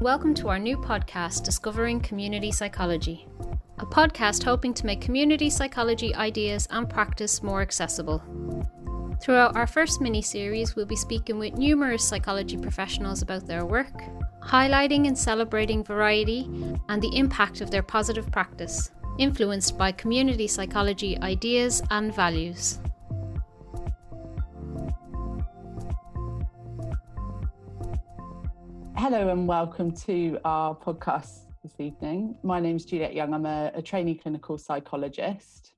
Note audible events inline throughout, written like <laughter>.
Welcome to our new podcast, Discovering Community Psychology, a podcast hoping to make community psychology ideas and practice more accessible. Throughout our first mini series, we'll be speaking with numerous psychology professionals about their work, highlighting and celebrating variety and the impact of their positive practice, influenced by community psychology ideas and values. Hello and welcome to our podcast this evening. My name is Juliet Young. I'm a, a, trainee clinical psychologist.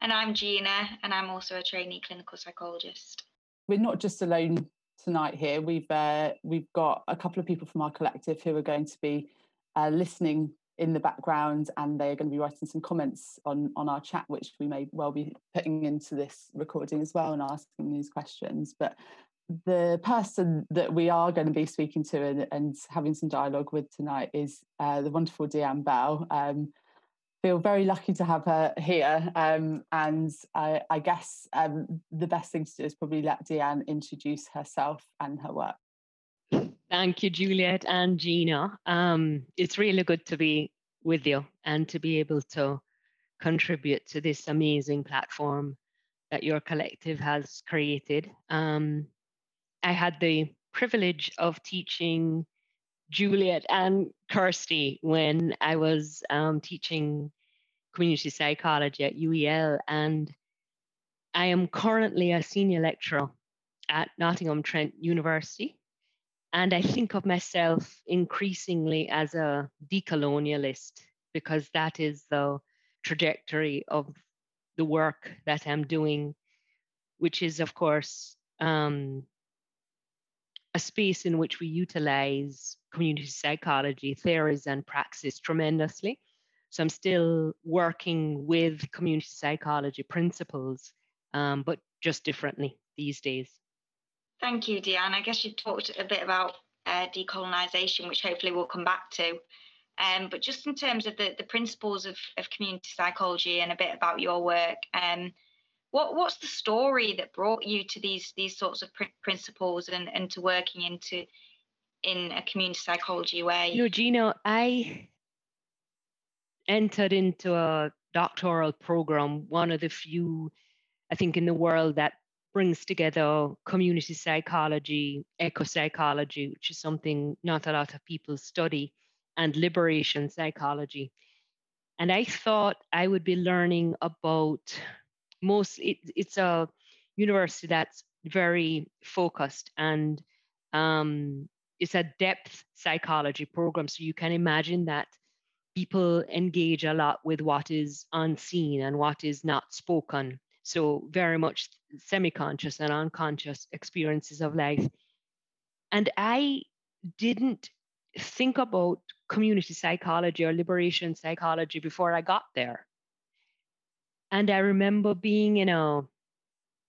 And I'm Gina, and I'm also a trainee clinical psychologist. We're not just alone tonight here. We've uh, we've got a couple of people from our collective who are going to be uh, listening in the background, and they are going to be writing some comments on on our chat, which we may well be putting into this recording as well and asking these questions. But the person that we are going to be speaking to and, and having some dialogue with tonight is uh, the wonderful Deanne Bell. Um, feel very lucky to have her here, um, and I, I guess um, the best thing to do is probably let Deanne introduce herself and her work. Thank you, Juliet and Gina. Um, it's really good to be with you and to be able to contribute to this amazing platform that your collective has created. Um, I had the privilege of teaching Juliet and Kirsty when I was um, teaching community psychology at UEL. And I am currently a senior lecturer at Nottingham Trent University. And I think of myself increasingly as a decolonialist because that is the trajectory of the work that I'm doing, which is, of course, um, a space in which we utilize community psychology theories and praxis tremendously. So I'm still working with community psychology principles, um, but just differently these days. Thank you, Deanne. I guess you talked a bit about uh, decolonization, which hopefully we'll come back to. Um, but just in terms of the, the principles of, of community psychology and a bit about your work, um, what what's the story that brought you to these these sorts of pr- principles and, and to working into in a community psychology way? You know, I entered into a doctoral program, one of the few, I think, in the world that brings together community psychology, eco psychology, which is something not a lot of people study, and liberation psychology. And I thought I would be learning about most it, it's a university that's very focused and um, it's a depth psychology program. So you can imagine that people engage a lot with what is unseen and what is not spoken. So very much semi-conscious and unconscious experiences of life. And i didn't think about community psychology or liberation psychology before i got there and I remember being in a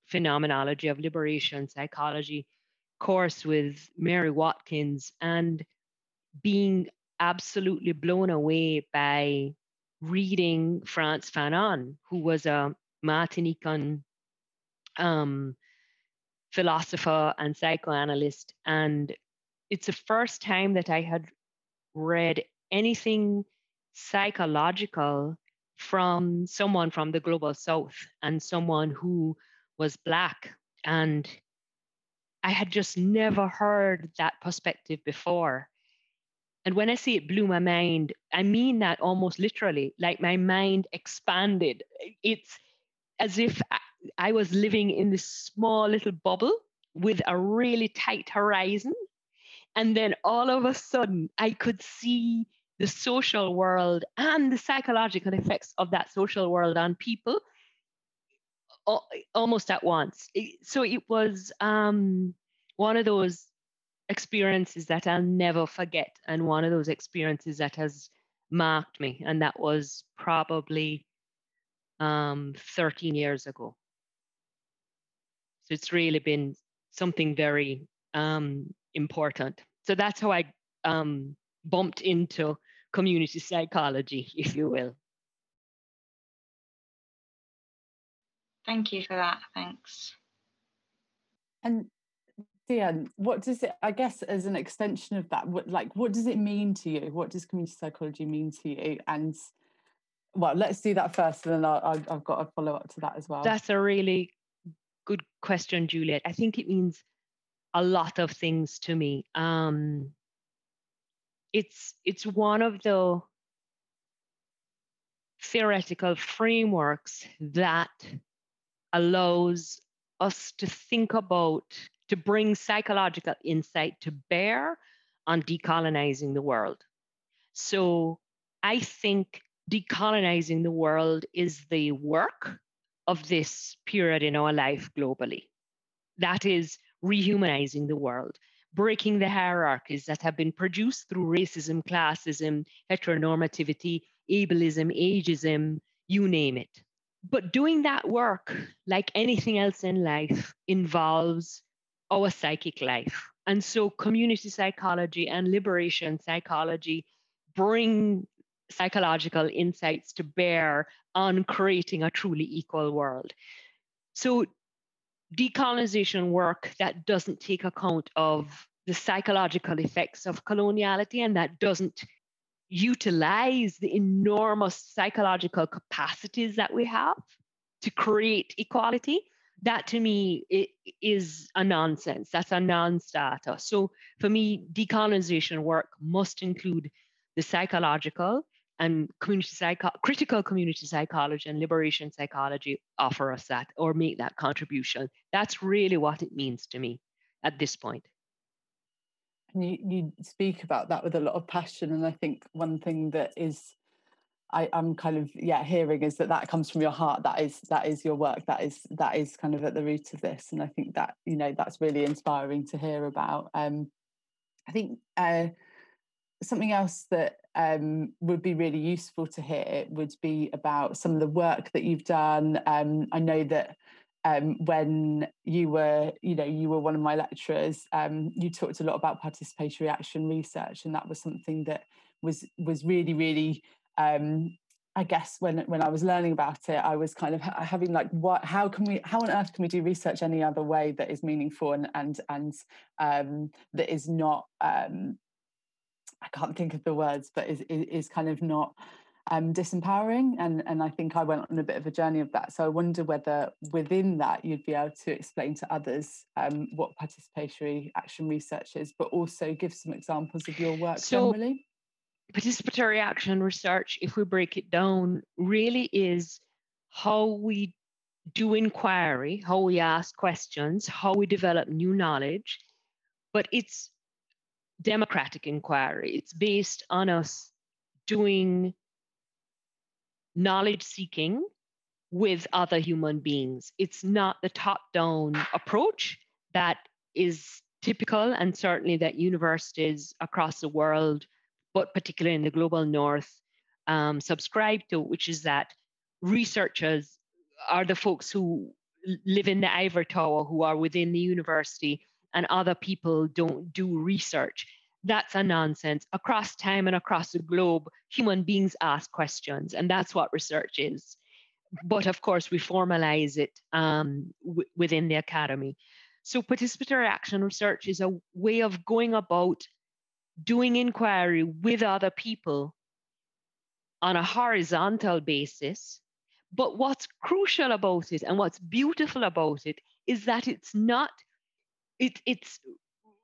phenomenology of liberation psychology course with Mary Watkins and being absolutely blown away by reading Frantz Fanon, who was a Martinican um, philosopher and psychoanalyst. And it's the first time that I had read anything psychological from someone from the global south and someone who was black. And i had just never heard that perspective before. And when i say it blew my mind i mean that almost literally like my mind expanded. It's as if i was living in this small little bubble with a really tight horizon. And then all of a sudden i could see the social world and the psychological effects of that social world on people almost at once. So it was um, one of those experiences that I'll never forget, and one of those experiences that has marked me, and that was probably um, 13 years ago. So it's really been something very um, important. So that's how I um, bumped into community psychology, <laughs> if you will. Thank you for that. Thanks. And Deanne, what does it, I guess, as an extension of that, what, like, what does it mean to you? What does community psychology mean to you? And well, let's do that first, and then i have got a follow up to that as well. That's a really good question, Juliet. I think it means a lot of things to me. Um, it's it's one of the theoretical frameworks that allows us to think about to bring psychological insight to bear on decolonizing the world. So I think decolonizing the world is the work of this period in our life globally. That is rehumanizing the world, breaking the hierarchies that have been produced through racism, classism, heteronormativity, ableism, ageism, you name it. But doing that work, like anything else in life, involves our psychic life. And so community psychology and liberation psychology bring psychological insights to bear on creating a truly equal world. So decolonization work that doesn't take account of the psychological effects of coloniality and that doesn't utilize the enormous psychological capacities that we have to create equality that to me is a nonsense. That's a non-starter. So for me decolonization work must include the psychological and community critical community psychology and liberation psychology offer us that or make that contribution that's really what it means to me at this point and you, you speak about that with a lot of passion and i think one thing that is I, I'm kind of yeah hearing is that that comes from your heart. That is that is your work. That is that is kind of at the root of this, and I think that you know that's really inspiring to hear about. Um, I think uh, something else that um, would be really useful to hear it would be about some of the work that you've done. Um, I know that um, when you were, you know, you were one of my lecturers, um, you talked a lot about participatory action research, and that was something that was was really, really. Um, I guess when when I was learning about it, I was kind of having like, what? How can we? How on earth can we do research any other way that is meaningful and and and um, that is not? I can't think of the words, but is is kind of not um, disempowering. And, and I think I went on a bit of a journey of that. So I wonder whether within that you'd be able to explain to others um, what participatory action research is, but also give some examples of your work so, generally. Participatory action research, if we break it down, really is how we do inquiry, how we ask questions, how we develop new knowledge, but it's democratic inquiry. It's based on us doing knowledge seeking with other human beings. It's not the top down approach that is typical and certainly that universities across the world, but particularly in the global north, um, subscribe to, which is that researchers are the folks who live in the ivory tower, who are within the university, and other people don't do research. That's a nonsense. Across time and across the globe, human beings ask questions, and that's what research is. But of course, we formalize it um, w- within the academy. So, participatory action research is a way of going about doing inquiry with other people on a horizontal basis. But what's crucial about it and what's beautiful about it is that it's not, it, it's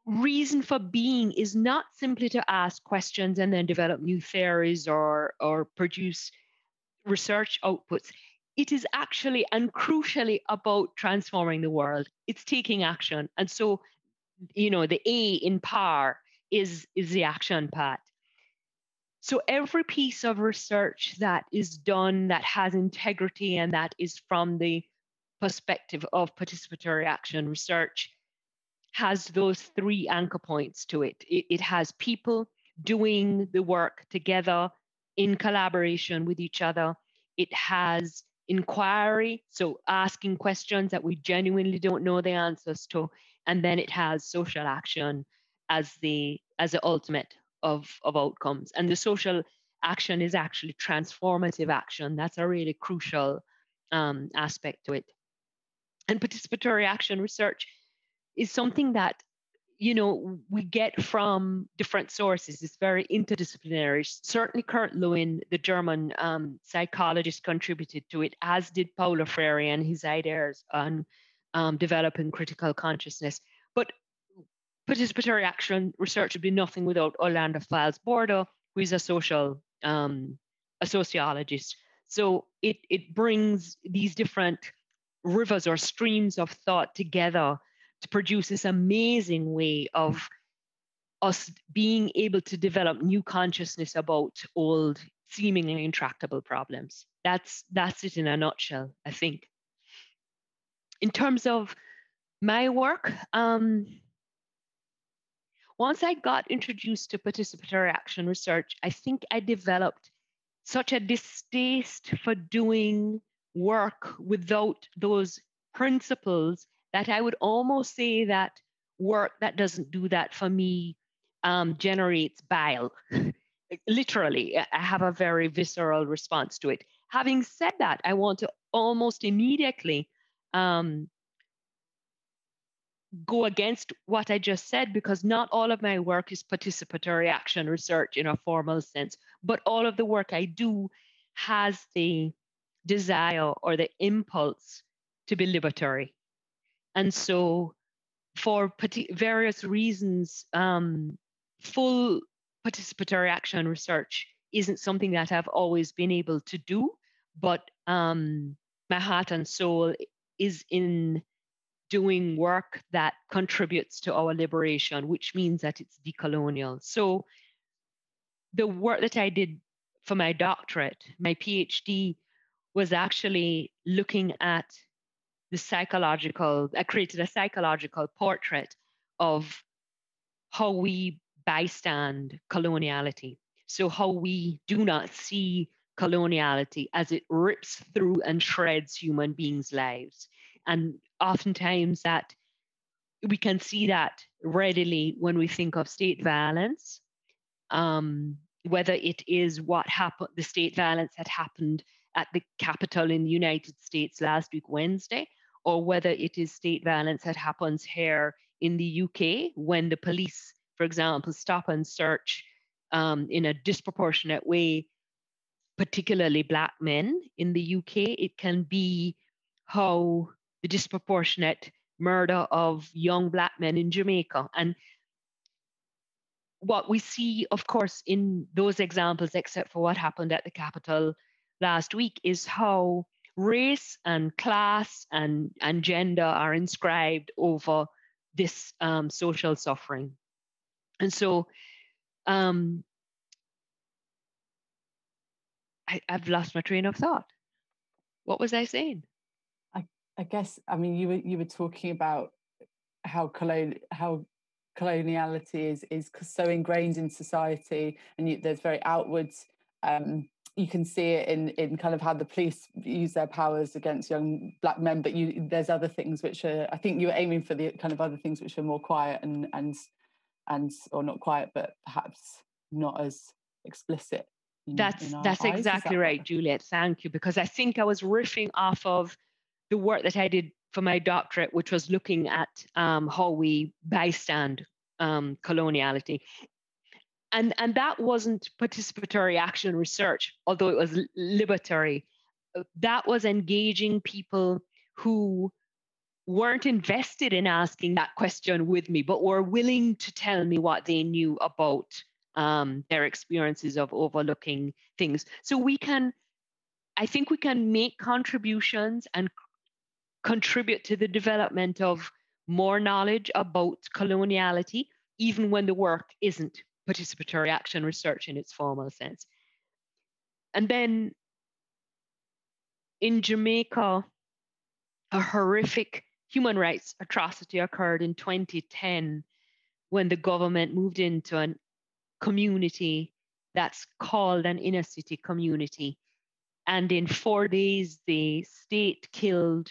reason for being is not simply to ask questions and then develop new theories or or produce research outputs. It is actually and crucially about transforming the world. It's taking action. And so you know the a in PAR is is the action part. So every piece of research that is done that has integrity and that is from the perspective of participatory action research has those three anchor points to it. it. It has people doing the work together in collaboration with each other. It has inquiry, so asking questions that we genuinely don't know the answers to, and then it has social action as the as the ultimate of of outcomes. And the social action is actually transformative action. That's a really crucial um, aspect to it. And participatory action research is something that you know, we get from different sources. It's very interdisciplinary. Certainly, Kurt Lewin, the German um, psychologist, contributed to it, as did Paulo Freire and his ideas on um, developing critical consciousness. But participatory action research would be nothing without Orlando Fals Borda, who is a social um, a sociologist. So it it brings these different rivers or streams of thought together to produce this amazing way of us being able to develop new consciousness about old seemingly intractable problems. That's that's it in a nutshell i think. In terms of my work um, once i got introduced to participatory action research i think i developed such a distaste for doing work without those principles that I would almost say that work that doesn't do that for me um, generates bile. <laughs> Literally, I have a very visceral response to it. Having said that, I want to almost immediately um, go against what I just said because not all of my work is participatory action research in a formal sense, but all of the work I do has the desire or the impulse to be liberatory. And so, for various reasons, um, full participatory action research isn't something that I've always been able to do, but um, my heart and soul is in doing work that contributes to our liberation, which means that it's decolonial. So, the work that I did for my doctorate, my PhD, was actually looking at the psychological, I created a psychological portrait of how we bystand coloniality. So, how we do not see coloniality as it rips through and shreds human beings' lives. And oftentimes, that we can see that readily when we think of state violence, um, whether it is what happened, the state violence that happened at the Capitol in the United States last week, Wednesday, or whether it is state violence that happens here in the UK when the police, for example, stop and search um, in a disproportionate way, particularly Black men in the UK. It can be how the disproportionate murder of young Black men in Jamaica. And what we see, of course, in those examples, except for what happened at the Capitol last week, is how race and class and, and gender are inscribed over this um, social suffering. And so um, I, have lost my train of thought. What was I saying? I, I guess I mean you were you were talking about how colon how coloniality is is so ingrained in society, and you, there's very outwards um, you can see it in in kind of how the police use their powers against young black men but you there's other things which are i think you were aiming for the kind of other things which are more quiet and and and or not quiet but perhaps not as explicit in, that's in that's eyes. exactly that right? Juliet. Thank you because i think i was riffing off of the work that i did for my doctorate which was looking at um, how we bystand um, coloniality and and that wasn't participatory action research although it was liberatory. Uh, that was engaging people who weren't invested in asking that question with me but were willing to tell me what they knew about um, their experiences of overlooking things. So we can i think we can make contributions and contribute to the development of more knowledge about coloniality even when the work isn't participatory action research in its formal sense. And then in Jamaica, a horrific human rights atrocity occurred in 2010 when the government moved into a community that's called an inner city community. And in four days, the state killed,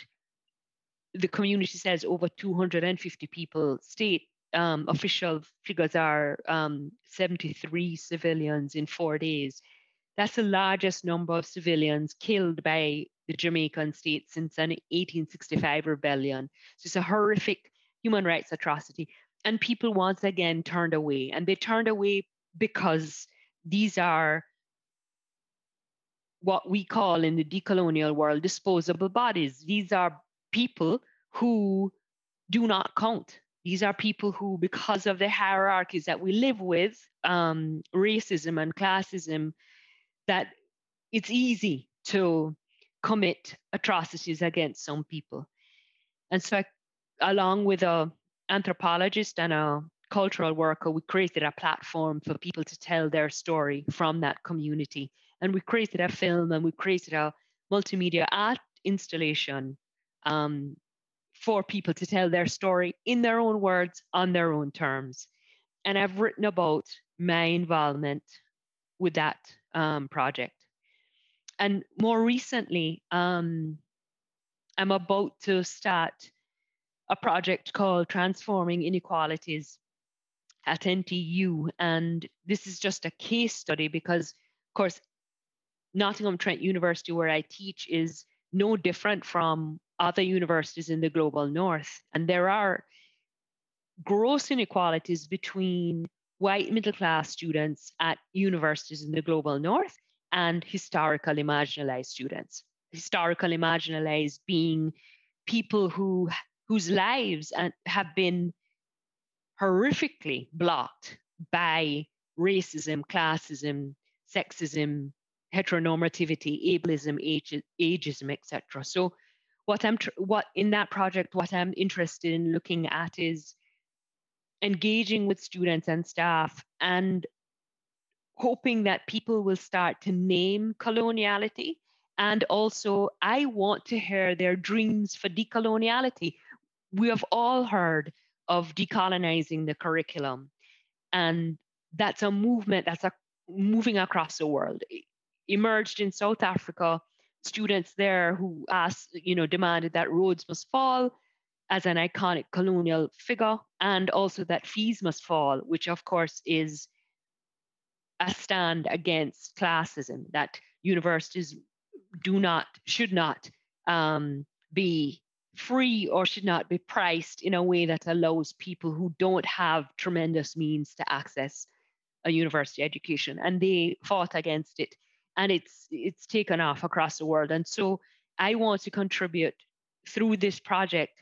the community says over 250 people. State um, official figures are um, 73 civilians in four days. That's the largest number of civilians killed by the Jamaican state since an 1865 rebellion. So it's a horrific human rights atrocity. and people once again turned away. And they turned away because these are what we call in the decolonial world disposable bodies. These are people who do not count. These are people who, because of the hierarchies that we live with, um, racism and classism, that it's easy to commit atrocities against some people. And so, I, along with a anthropologist and a cultural worker, we created a platform for people to tell their story from that community. And we created a film and we created a multimedia art installation um, for people to tell their story in their own words, on their own terms. And I've written about my involvement with that um, project. And more recently, um, I'm about to start a project called Transforming Inequalities at NTU. And this is just a case study because, of course, Nottingham Trent University, where I teach, is no different from other universities in the global north. And there are gross inequalities between white middle class students at universities in the global north and historically marginalized students. Historically marginalized being people who whose lives have been horrifically blocked by racism, classism, sexism, heteronormativity, ableism, ageism, etc. So, what I'm tr- what in that project, what I'm interested in looking at is engaging with students and staff and hoping that people will start to name coloniality and also i want to hear their dreams for decoloniality we have all heard of decolonizing the curriculum. And that's a movement that's a, moving across the world. It emerged in South Africa, students there who asked, you know, demanded that Rhodes must fall as an iconic colonial figure, and also that fees must fall, which of course is a stand against classism, that universities do not, should not um, be free or should not be priced in a way that allows people who don't have tremendous means to access a university education. And they fought against it and it's it's taken off across the world. And so i want to contribute through this project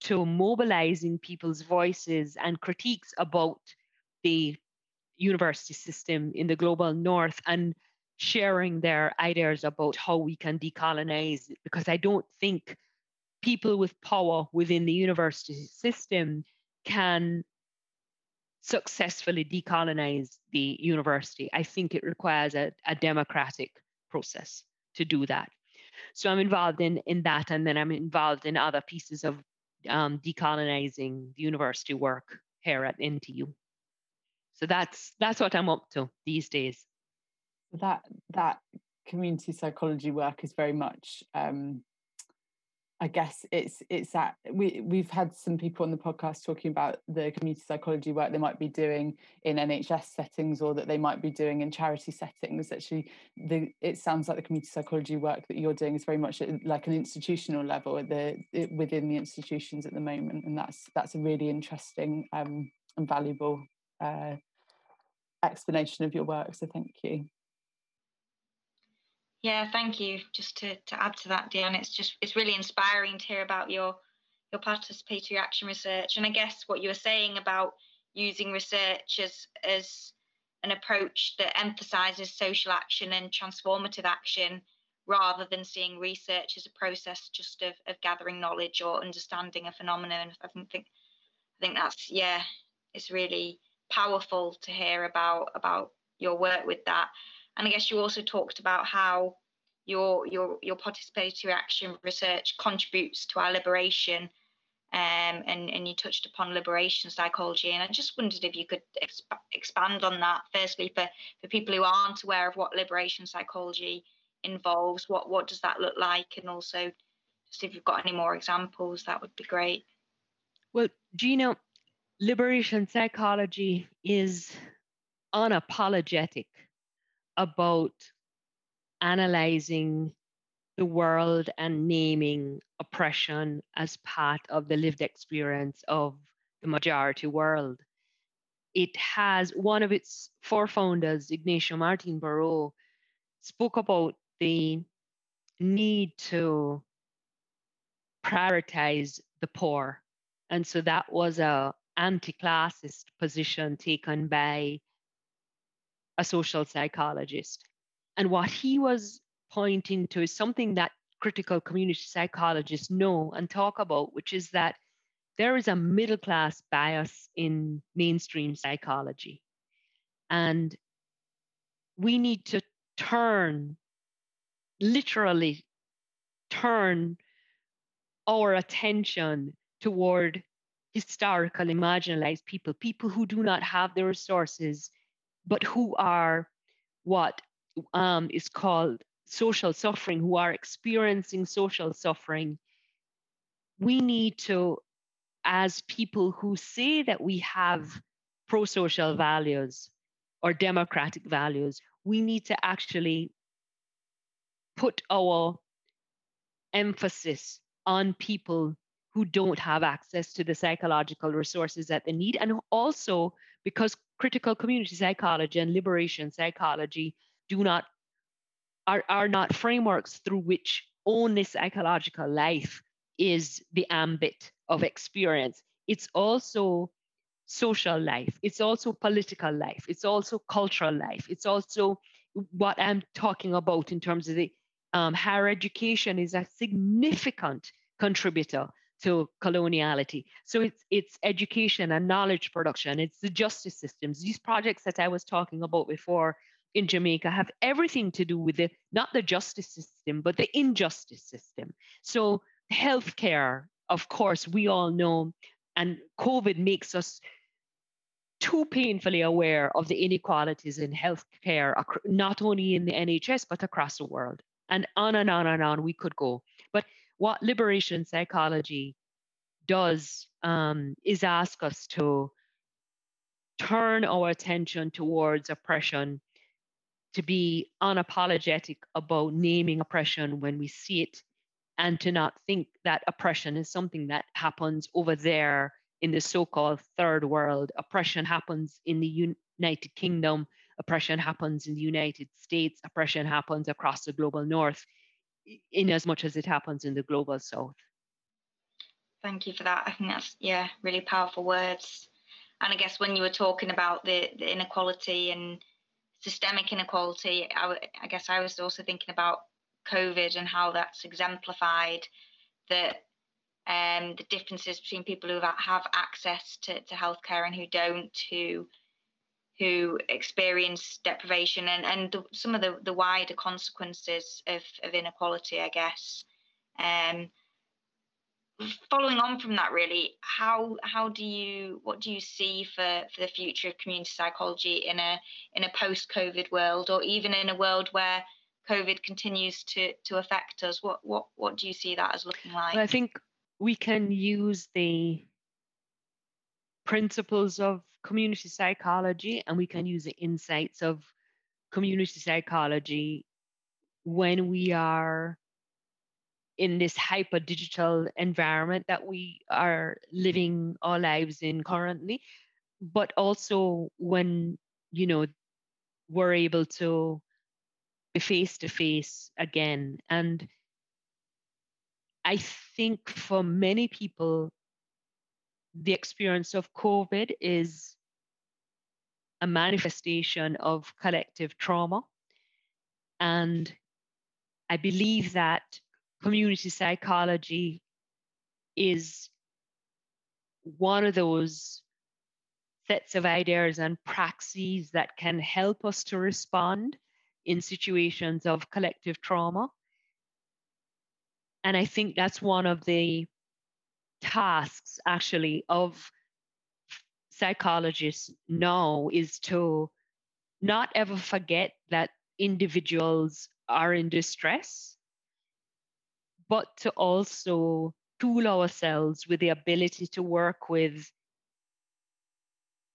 to mobilizing people's voices and critiques about the university system in the global north and sharing their ideas about how we can decolonize because i don't think people with power within the university system can successfully decolonize the university. I think it requires a, a democratic process to do that. So I'm involved in, in that, and then I'm involved in other pieces of um, decolonizing the university work here at NTU. So that's that's what I'm up to these days. That that community psychology work is very much um, I guess it's it's that we we've had some people on the podcast talking about the community psychology work they might be doing in NHS settings or that they might be doing in charity settings. Actually, the it sounds like the community psychology work that you're doing is very much at like an institutional level the within the institutions at the moment, and that's that's a really interesting um, and valuable uh, explanation of your work. So thank you. Yeah, thank you. Just to, to add to that, Deanne, it's just it's really inspiring to hear about your your participatory action research. And I guess what you were saying about using research as as an approach that emphasizes social action and transformative action rather than seeing research as a process just of, of gathering knowledge or understanding a phenomenon. I think I think that's yeah, it's really powerful to hear about about your work with that. And I guess you also talked about how your your your participatory action research contributes to our liberation. Um, and, and you touched upon liberation psychology, and I just wondered if you could exp- expand on that. Firstly, for, for people who aren't aware of what liberation psychology involves, what what does that look like, and also just if you've got any more examples, that would be great. Well, Gina, liberation psychology is unapologetic about analyzing the world and naming oppression as part of the lived experience of the majority world. It has one of its four founders, Ignacio Martin Baró, spoke about the need to prioritize the poor. And so that was a anti-classist position taken by a social psychologist. And what he was pointing to is something that critical community psychologists know and talk about, which is that there is a middle class bias in mainstream psychology. And we need to turn, literally turn our attention toward historical marginalized people, people who do not have the resources, but who are what um, is called social suffering, who are experiencing social suffering. We need to, as people who say that we have pro social values or democratic values, we need to actually put our emphasis on people who don't have access to the psychological resources that they need. And also because critical community psychology and liberation psychology do not are, are not frameworks through which only psychological life is the ambit of experience. It's also social life, it's also political life, it's also cultural life, it's also what I'm talking about in terms of the um, higher education is a significant contributor to coloniality. So it's it's education and knowledge production. It's the justice systems. These projects that I was talking about before in Jamaica have everything to do with the not the justice system, but the injustice system. So healthcare, of course, we all know, and COVID makes us too painfully aware of the inequalities in healthcare, not only in the NHS, but across the world. And on and on and on we could go. But what liberation psychology does um, is ask us to turn our attention towards oppression, to be unapologetic about naming oppression when we see it, and to not think that oppression is something that happens over there in the so called third world. Oppression happens in the United Kingdom, oppression happens in the United States, oppression happens across the global north in as much as it happens in the global south. Thank you for that. I think that's yeah, really powerful words. And I guess when you were talking about the, the inequality and systemic inequality, I, I guess I was also thinking about COVID and how that's exemplified that um, the differences between people who have access to, to healthcare and who don't, who who experience deprivation and, and the, some of the, the wider consequences of, of inequality, I guess. Um, following on from that, really, how how do you what do you see for, for the future of community psychology in a in a post COVID world, or even in a world where COVID continues to to affect us? What what what do you see that as looking like? Well, I think we can use the principles of community psychology and we can use the insights of community psychology when we are in this hyper digital environment that we are living our lives in currently but also when you know we're able to be face to face again. And i think for many people the experience of COVID is a manifestation of collective trauma. And I believe that community psychology is one of those sets of ideas and praxis that can help us to respond in situations of collective trauma. And I think that's one of the tasks actually of psychologists now is to not ever forget that individuals are in distress, but to also tool ourselves with the ability to work with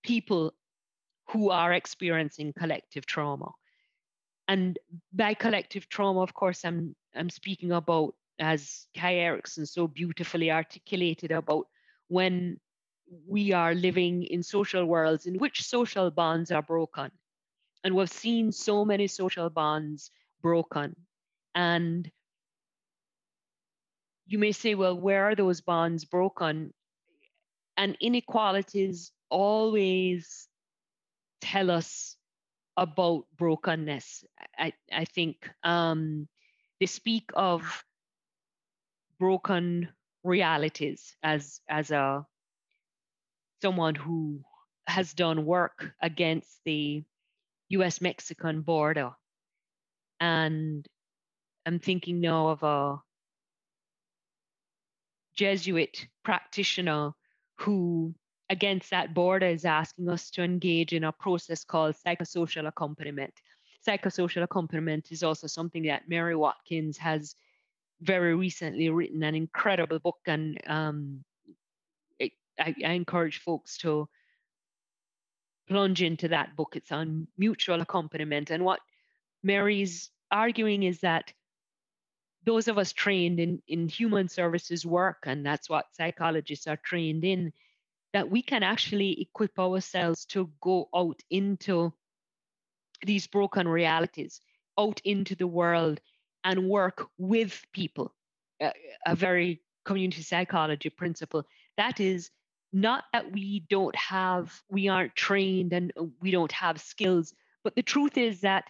people who are experiencing collective trauma. And by collective trauma, of course, I'm I'm speaking about as Kai Erikson so beautifully articulated about when we are living in social worlds in which social bonds are broken. And we've seen so many social bonds broken. And you may say, well, where are those bonds broken? And inequalities always tell us about brokenness. I, I think um, they speak of broken realities as as a someone who has done work against the US Mexican border. And I'm thinking now of a Jesuit practitioner who, against that border, is asking us to engage in a process called psychosocial accompaniment. Psychosocial accompaniment is also something that Mary Watkins has very recently written an incredible book, and um, it, I, I encourage folks to plunge into that book. It's on mutual accompaniment. And what Mary's arguing is that those of us trained in, in human services work, and that's what psychologists are trained in, that we can actually equip ourselves to go out into these broken realities, out into the world and work with people. A, a very community psychology principle. That is not that we don't have, we aren't trained and we don't have skills, but the truth is that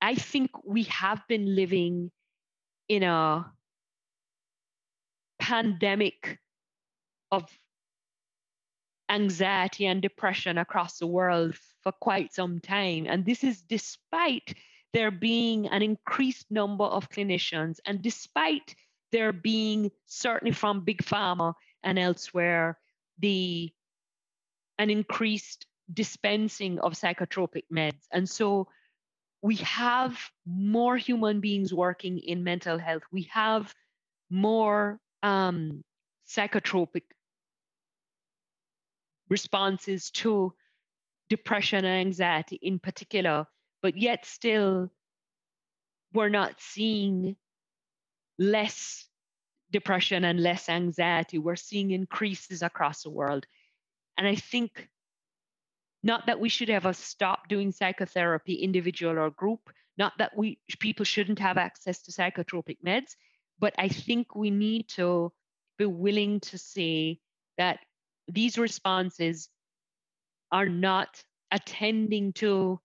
I think we have been living in a pandemic of anxiety and depression across the world for quite some time. And this is despite there being an increased number of clinicians, and despite there being certainly from big pharma and elsewhere the an increased dispensing of psychotropic meds. And so we have more human beings working in mental health. We have more um, psychotropic responses to depression and anxiety in particular but yet still we're not seeing less depression and less anxiety. We're seeing increases across the world. And I think not that we should ever stop doing psychotherapy, individual or group, not that we people shouldn't have access to psychotropic meds, but I think we need to be willing to say that these responses are not attending to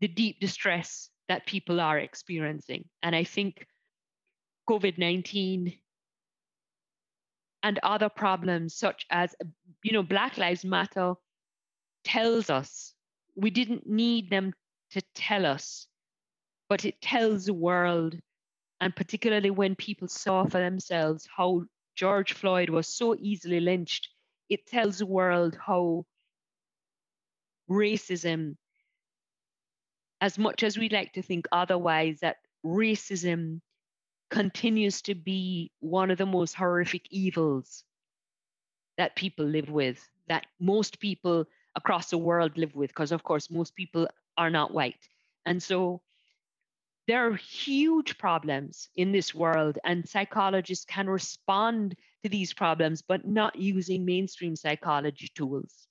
the deep distress that people are experiencing. And I think COVID 19 and other problems, such as, you know, Black Lives Matter tells us we didn't need them to tell us, but it tells the world, and particularly when people saw for themselves how George Floyd was so easily lynched, it tells the world how racism as much as we'd like to think otherwise, that racism continues to be one of the most horrific evils that people live with, that most people across the world live with, because of course, most people are not white. And so there are huge problems in this world, and psychologists can respond to these problems, but not using mainstream psychology tools.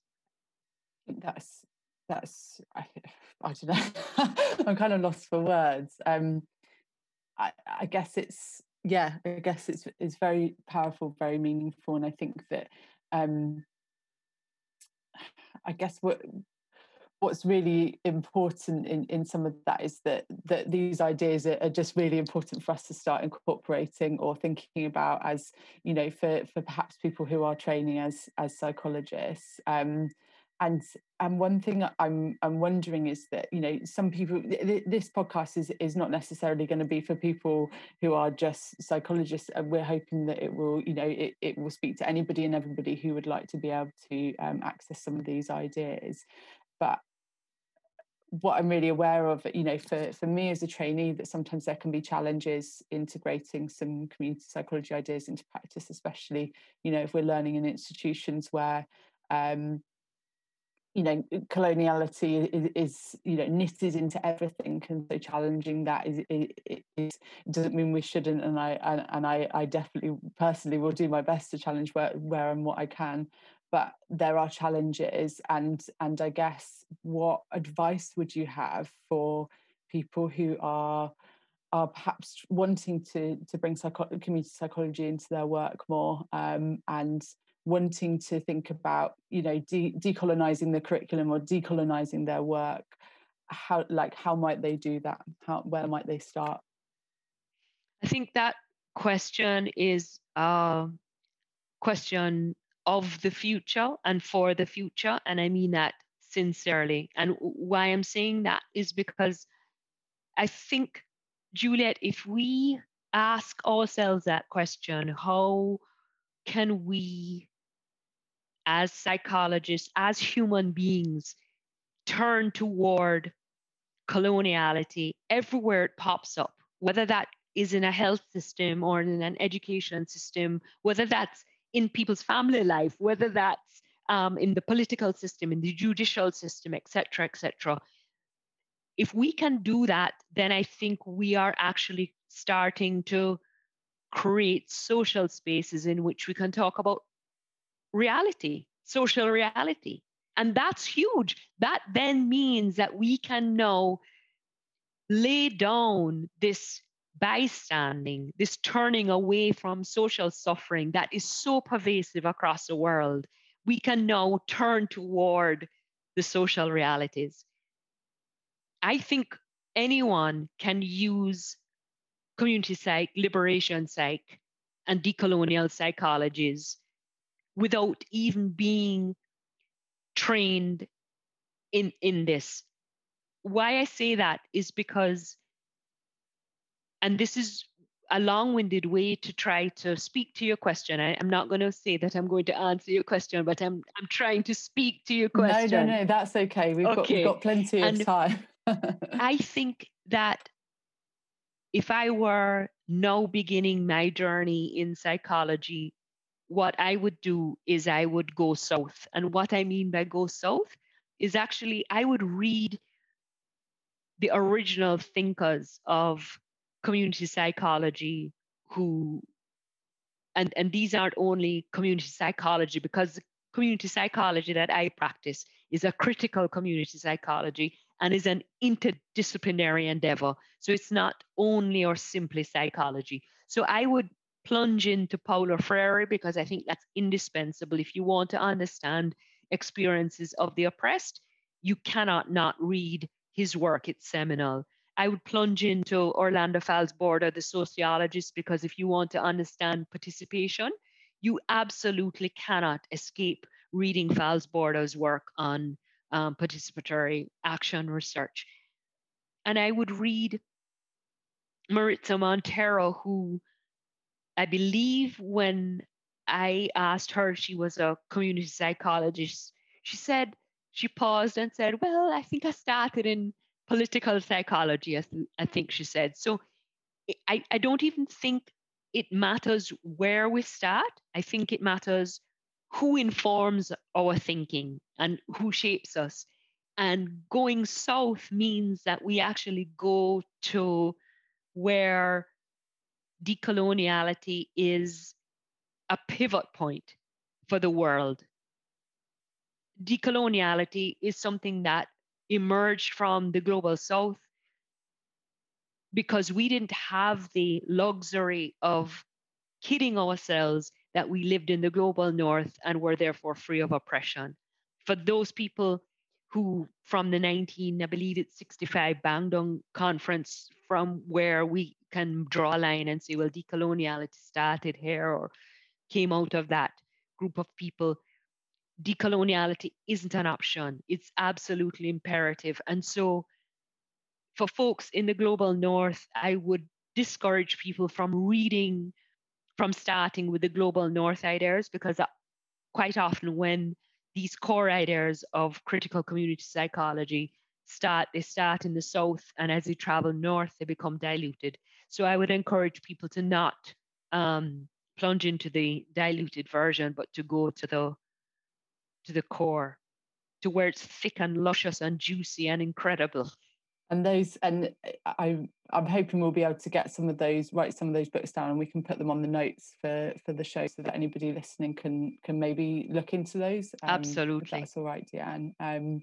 That's that's I, <laughs> I don't know. <laughs> I'm kind of lost for words. Um, I, I guess it's yeah. I guess it's it's very powerful, very meaningful, and I think that um, I guess what what's really important in, in some of that is that that these ideas are, are, just really important for us to start incorporating or thinking about as you know for for perhaps people who are training as as psychologists um, and and one thing I'm I'm wondering is that you know some people th- this podcast is is not necessarily going to be for people who are just psychologists and we're hoping that it will you know it, it will speak to anybody and everybody who would like to be able to um, access some of these ideas. But what I'm really aware of, you know, for, for me as a trainee, that sometimes there can be challenges integrating some community psychology ideas into practice, especially, you know, if we're learning in institutions where um, you know coloniality is, is, you know knitted into everything and so challenging that is it, doesn't mean we shouldn't and i and, and i i definitely personally will do my best to challenge where where and what i can. But there are challenges and and i guess what advice would you have for people who are are perhaps wanting to to bring psycho- community psychology into their work more um, and wanting to think about you know de- decolonizing the curriculum or decolonizing their work how like how might they do that? How where might they start? I think that question is a question of the future and for the future and i mean that sincerely. And why i'm saying that is because i think juliet if we ask ourselves that question how can we as psychologists, as human beings, turn toward coloniality everywhere it pops up, whether that is in a health system or in an education system, whether that's in people's family life, whether that's um, in the political system, in the judicial system, etc., etc. If we can do that, then I think we are actually starting to create social spaces in which we can talk about reality, social reality. And that's huge. That then means that we can now lay down this bystanding, this turning away from social suffering that is so pervasive across the world. We can now turn toward the social realities. I think anyone can use community psych, liberation psych, and decolonial psychologies without even being trained in in this. Why i say that is because and this is a long-winded way to try to speak to your question. I, am not going to say that i'm going to answer your question but i'm i'm trying to speak to your question no no no that's okay. We've, okay. Got, we've got plenty of time. <laughs> I think that if i were now beginning my journey in psychology what I would do is I would go south. And what I mean by go south is actually I would read the original thinkers of community psychology who and and these aren't only community psychology because community psychology that I practice is a critical community psychology and is an interdisciplinary endeavor. So it's not only or simply psychology. So I would plunge into Paulo Freire because I think that's indispensable. If you want to understand experiences of the oppressed, you cannot not read his work. It's seminal. I would plunge into Orlando Fals Borda, the sociologist, because if you want to understand participation, you absolutely cannot escape reading Fals Borda's work on um, participatory action research. And I would read Maritza Montero, who I believe when I asked her, she was a community psychologist, she said, she paused and said, Well, I think I started in political psychology, I, th- I think she said. So I, I don't even think it matters where we start. I think it matters who informs our thinking and who shapes us. And going south means that we actually go to where decoloniality is a pivot point for the world. Decoloniality is something that emerged from the global south because we didn't have the luxury of kidding ourselves that we lived in the global north and were therefore free of oppression. For those people who, from the 19, I believe it's 65 Bandung conference, from where we can draw a line and say, well, decoloniality started here or came out of that group of people. Decoloniality isn't an option, it's absolutely imperative. And so, for folks in the global north, I would discourage people from reading, from starting with the global north ideas, because uh, quite often when these core ideas of critical community psychology start they start in the south and as they travel north they become diluted so I would encourage people to not um, plunge into the diluted version, but to go to the to the core. to where it's thick and luscious and juicy and incredible and those and i i'm hoping we'll be able to get some of those write some of those books down and we can put them on the notes for for the show so that anybody listening can can maybe look into those um, absolutely. that's all right Deanne. Um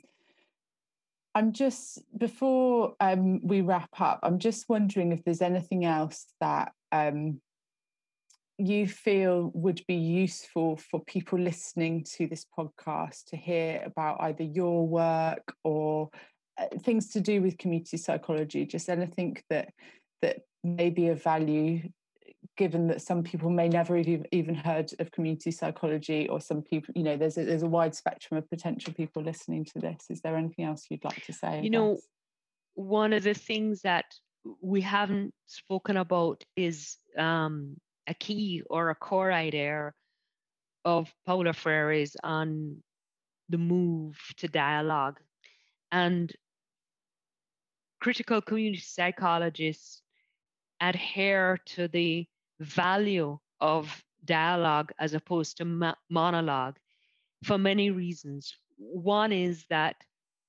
i'm just before um we wrap up i'm just wondering if there's anything else that um you feel would be useful for people listening to this podcast to hear about either your work or things to do with community psychology just anything that that may be of value given that some people may never have even heard of community psychology or some people you know there's a, there's a wide spectrum of potential people listening to this is there anything else you'd like to say you know one of the things that we haven't spoken about is um, a key or a core idea of Paulo Freire's on the move to dialogue. And critical community psychologists adhere to the value of dialogue as opposed to mo- monologue for many reasons. One is that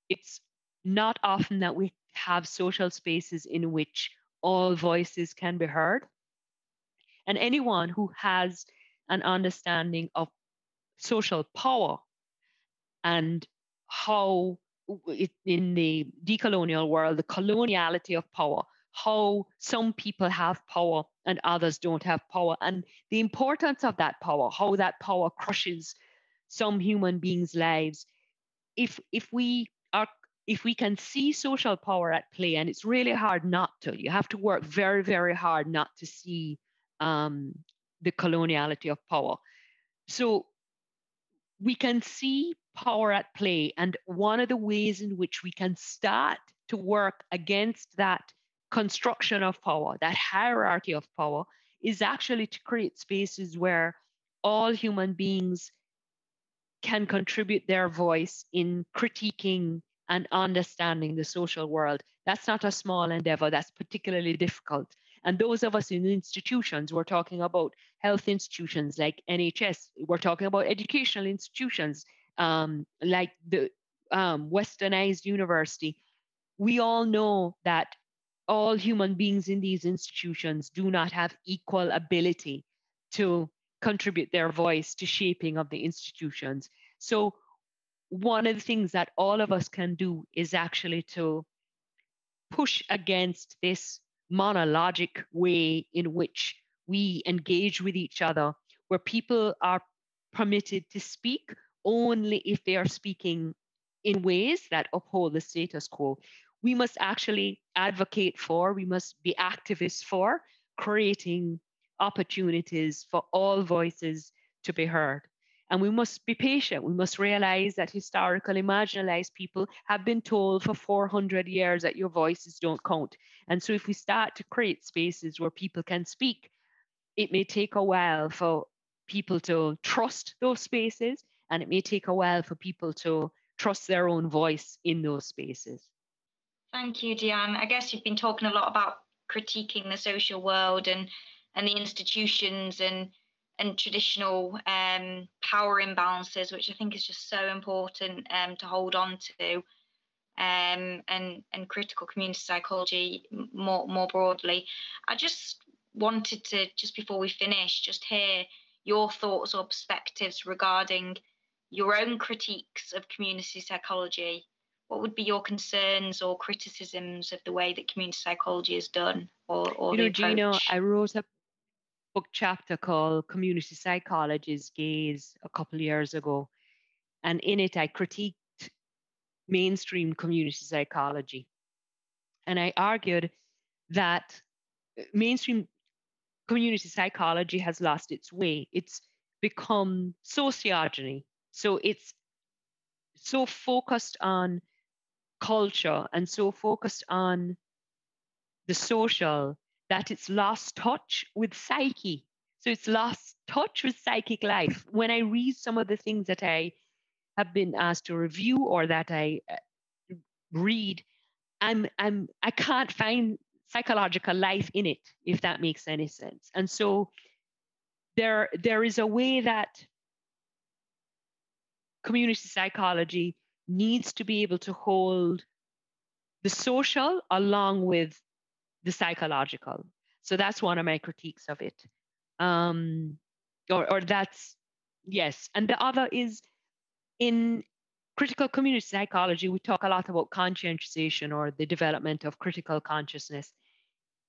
it's not often that we have social spaces in which all voices can be heard. And anyone who has an understanding of social power and how in the decolonial world, the coloniality of power, how some people have power and others don't have power, and the importance of that power, how that power crushes some human beings' lives. If if we are if we can see social power at play, and it's really hard not to, you have to work very, very hard not to see um, the coloniality of power. So we can see power at play. And one of the ways in which we can start to work against that construction of power, that hierarchy of power, is actually to create spaces where all human beings can contribute their voice in critiquing and understanding the social world. That's not a small endeavor, that's particularly difficult. And those of us in institutions, we're talking about health institutions like NHS, we're talking about educational institutions um, like the um, westernized university. We all know that all human beings in these institutions do not have equal ability to contribute their voice to shaping of the institutions. So one of the things that all of us can do is actually to push against this monologic way in which we engage with each other, where people are permitted to speak only if they are speaking in ways that uphold the status quo. We must actually advocate for, we must be activists for creating opportunities for all voices to be heard. And we must be patient. We must realize that historically marginalized people have been told for 400 years that your voices don't count. And so, if we start to create spaces where people can speak, it may take a while for people to trust those spaces, and it may take a while for people to trust their own voice in those spaces. Thank you, Deanne. I guess you've been talking a lot about critiquing the social world and and the institutions and and traditional um, power imbalances, which I think is just so important um, to hold on to, um, and and critical community psychology more more broadly. I just wanted to just before we finish, just hear your thoughts or perspectives regarding your own critiques of community psychology. What would be your concerns or criticisms of the way that community psychology is done, or, or you know, Gina, I wrote a book chapter called Community Psychology's Gaze a couple of years ago. And in it, I critiqued mainstream community psychology. And I argued that uh, mainstream community psychology has lost its way. It's become sociogeny. So it's so focused on culture and so focused on the social that it's lost touch with psyche. So it's lost touch with psychic life. When I read some of the things that I have been asked to review or that I uh, read, I'm I'm I can't find psychological life in it, if that makes any sense. And so there there is a way that community psychology needs to be able to hold the social along with the psychological. So that's one of my critiques of it. Um, or, or that's, yes. And the other is in critical community psychology, we talk a lot about conscientization or the development of critical consciousness.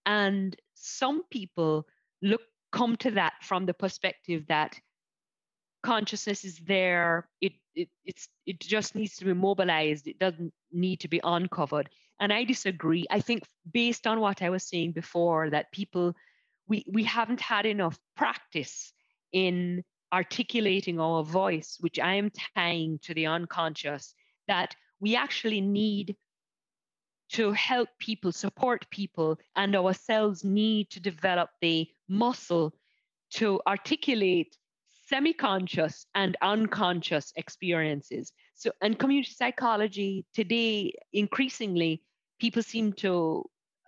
And some people look come to that from the perspective that consciousness is there it, it it's it just needs to be mobilized it doesn't need to be uncovered. And i disagree. I think based on what i was saying before that people we we haven't had enough practice in articulating our voice which i am tying to the unconscious that we actually need to help people support people and ourselves need to develop the muscle to articulate semi-conscious and unconscious experiences. So, and community psychology today, increasingly, people seem to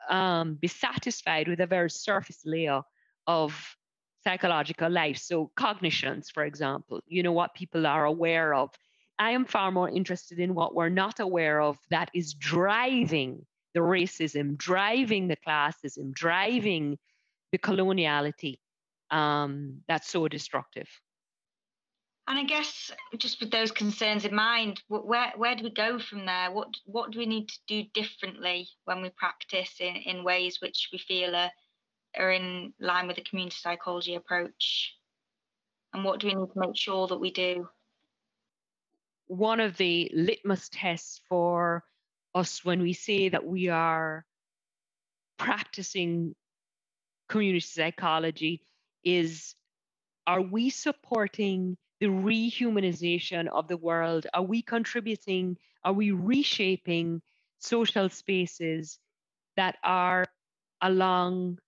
um, be satisfied with a very surface layer of psychological life. So, cognitions, for example, you know, what people are aware of. I am far more interested in what we're not aware of that is driving the racism, driving the classism, driving the coloniality um, that's so destructive. And I guess just with those concerns in mind, where where do we go from there? What what do we need to do differently when we practice in, in ways which we feel are, are in line with the community psychology approach? And what do we need to make sure that we do? One of the litmus tests for us when we say that we are practicing community psychology is are we supporting the rehumanization of the world? Are we contributing? Are we reshaping social spaces that are along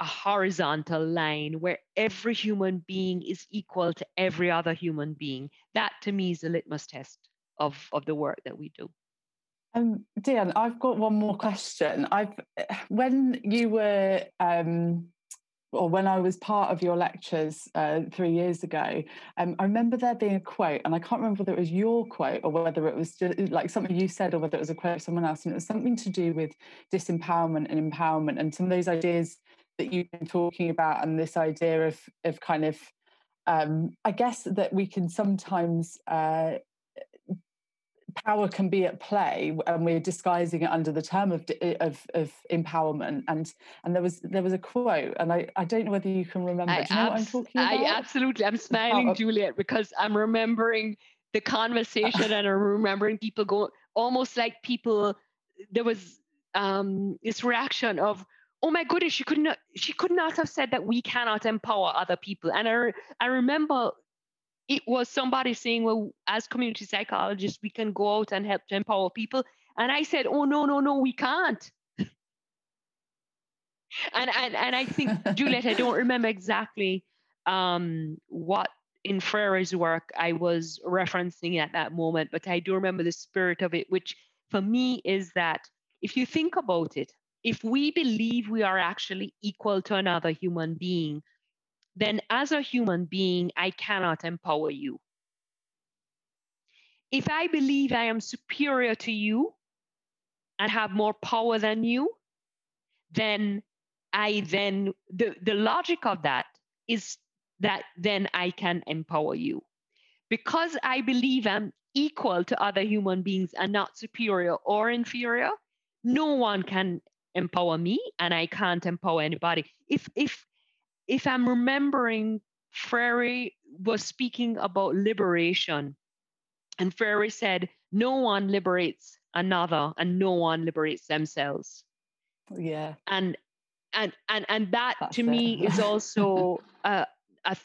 a horizontal line where every human being is equal to every other human being? That to me is the litmus test of, of the work that we do. Um, Deanne, I've got one more question. I've when you were um, or when I was part of your lectures uh, three years ago, um, I remember there being a quote, and I can't remember whether it was your quote or whether it was just like something you said or whether it was a quote of someone else, and it was something to do with disempowerment and empowerment and some of those ideas that you've been talking about, and this idea of of kind of, um, I guess that we can sometimes uh, power can be at play and we're disguising it under the term of, of, of empowerment. And and there was there was a quote and I, I don't know whether you can remember. I, Do you know abs- what I'm talking about? I absolutely I'm smiling oh, Juliet because I'm remembering the conversation and I'm remembering people go almost like people there was um this reaction of oh my goodness she could not she could not have said that we cannot empower other people. And I, I remember it was somebody saying, well, as community psychologists, we can go out and help to empower people. And I said, oh, no, no, no, we can't. <laughs> and, and, and I think, Juliet, I don't remember exactly um, what in Freire's work I was referencing at that moment, but I do remember the spirit of it, which for me is that if you think about it, if we believe we are actually equal to another human being, then as a human being, I cannot empower you. If I believe I am superior to you and have more power than you, then I then, the, the logic of that is that then I can empower you. Because I believe I'm equal to other human beings and not superior or inferior, no one can empower me and I can't empower anybody. If if if I'm remembering, Freire was speaking about liberation. And Freire said, no one liberates another and no one liberates themselves. Yeah. And and and and that That's to it. me is <laughs> also a, a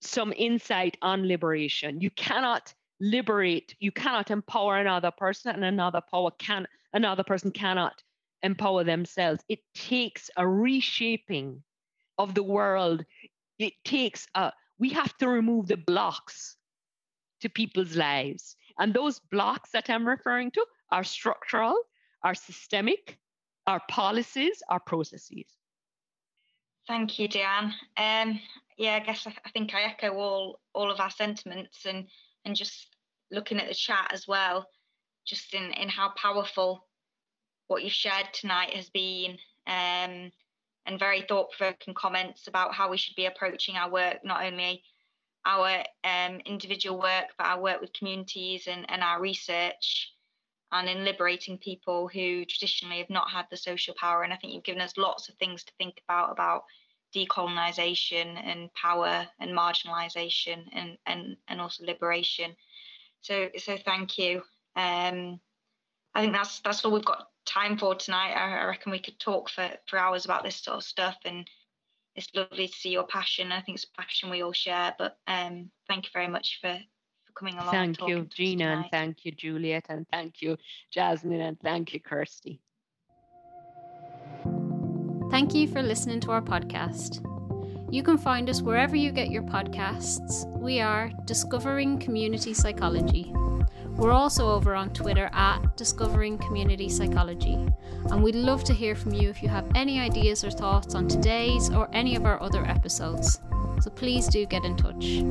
some insight on liberation. You cannot liberate, you cannot empower another person, and another power can another person cannot empower themselves. It takes a reshaping of the world. It takes a, we have to remove the blocks to people's lives. And those blocks that I'm referring to are structural, are systemic, are policies, are processes. Thank you, Deanne. Um, yeah, I guess I, I, think I echo all all of our sentiments and and just looking at the chat as well, just in in how powerful what you've shared tonight has been, um, and very thought provoking comments about how we should be approaching our work, not only our um, individual work, but our work with communities and, and our research and in liberating people who traditionally have not had the social power. And I think you've given us lots of things to think about about decolonization and power and marginalization and and and also liberation. So so thank you. Um, I think that's that's all we've got time for tonight. I, I reckon we could talk for for hours about this sort of stuff and it's lovely to see your passion. I think it's a passion we all share. But um, thank you very much for, for coming along. Thank you, Gina, and thank you, Juliet, and thank you, Jasmine, and thank you, Kirsty. Thank you for listening to our podcast. You can find us wherever you get your podcasts. We are Discovering Community Psychology. We're also over on Twitter at Discovering Community Psychology, and we'd love to hear from you if you have any ideas or thoughts on today's or any of our other episodes. So please do get in touch.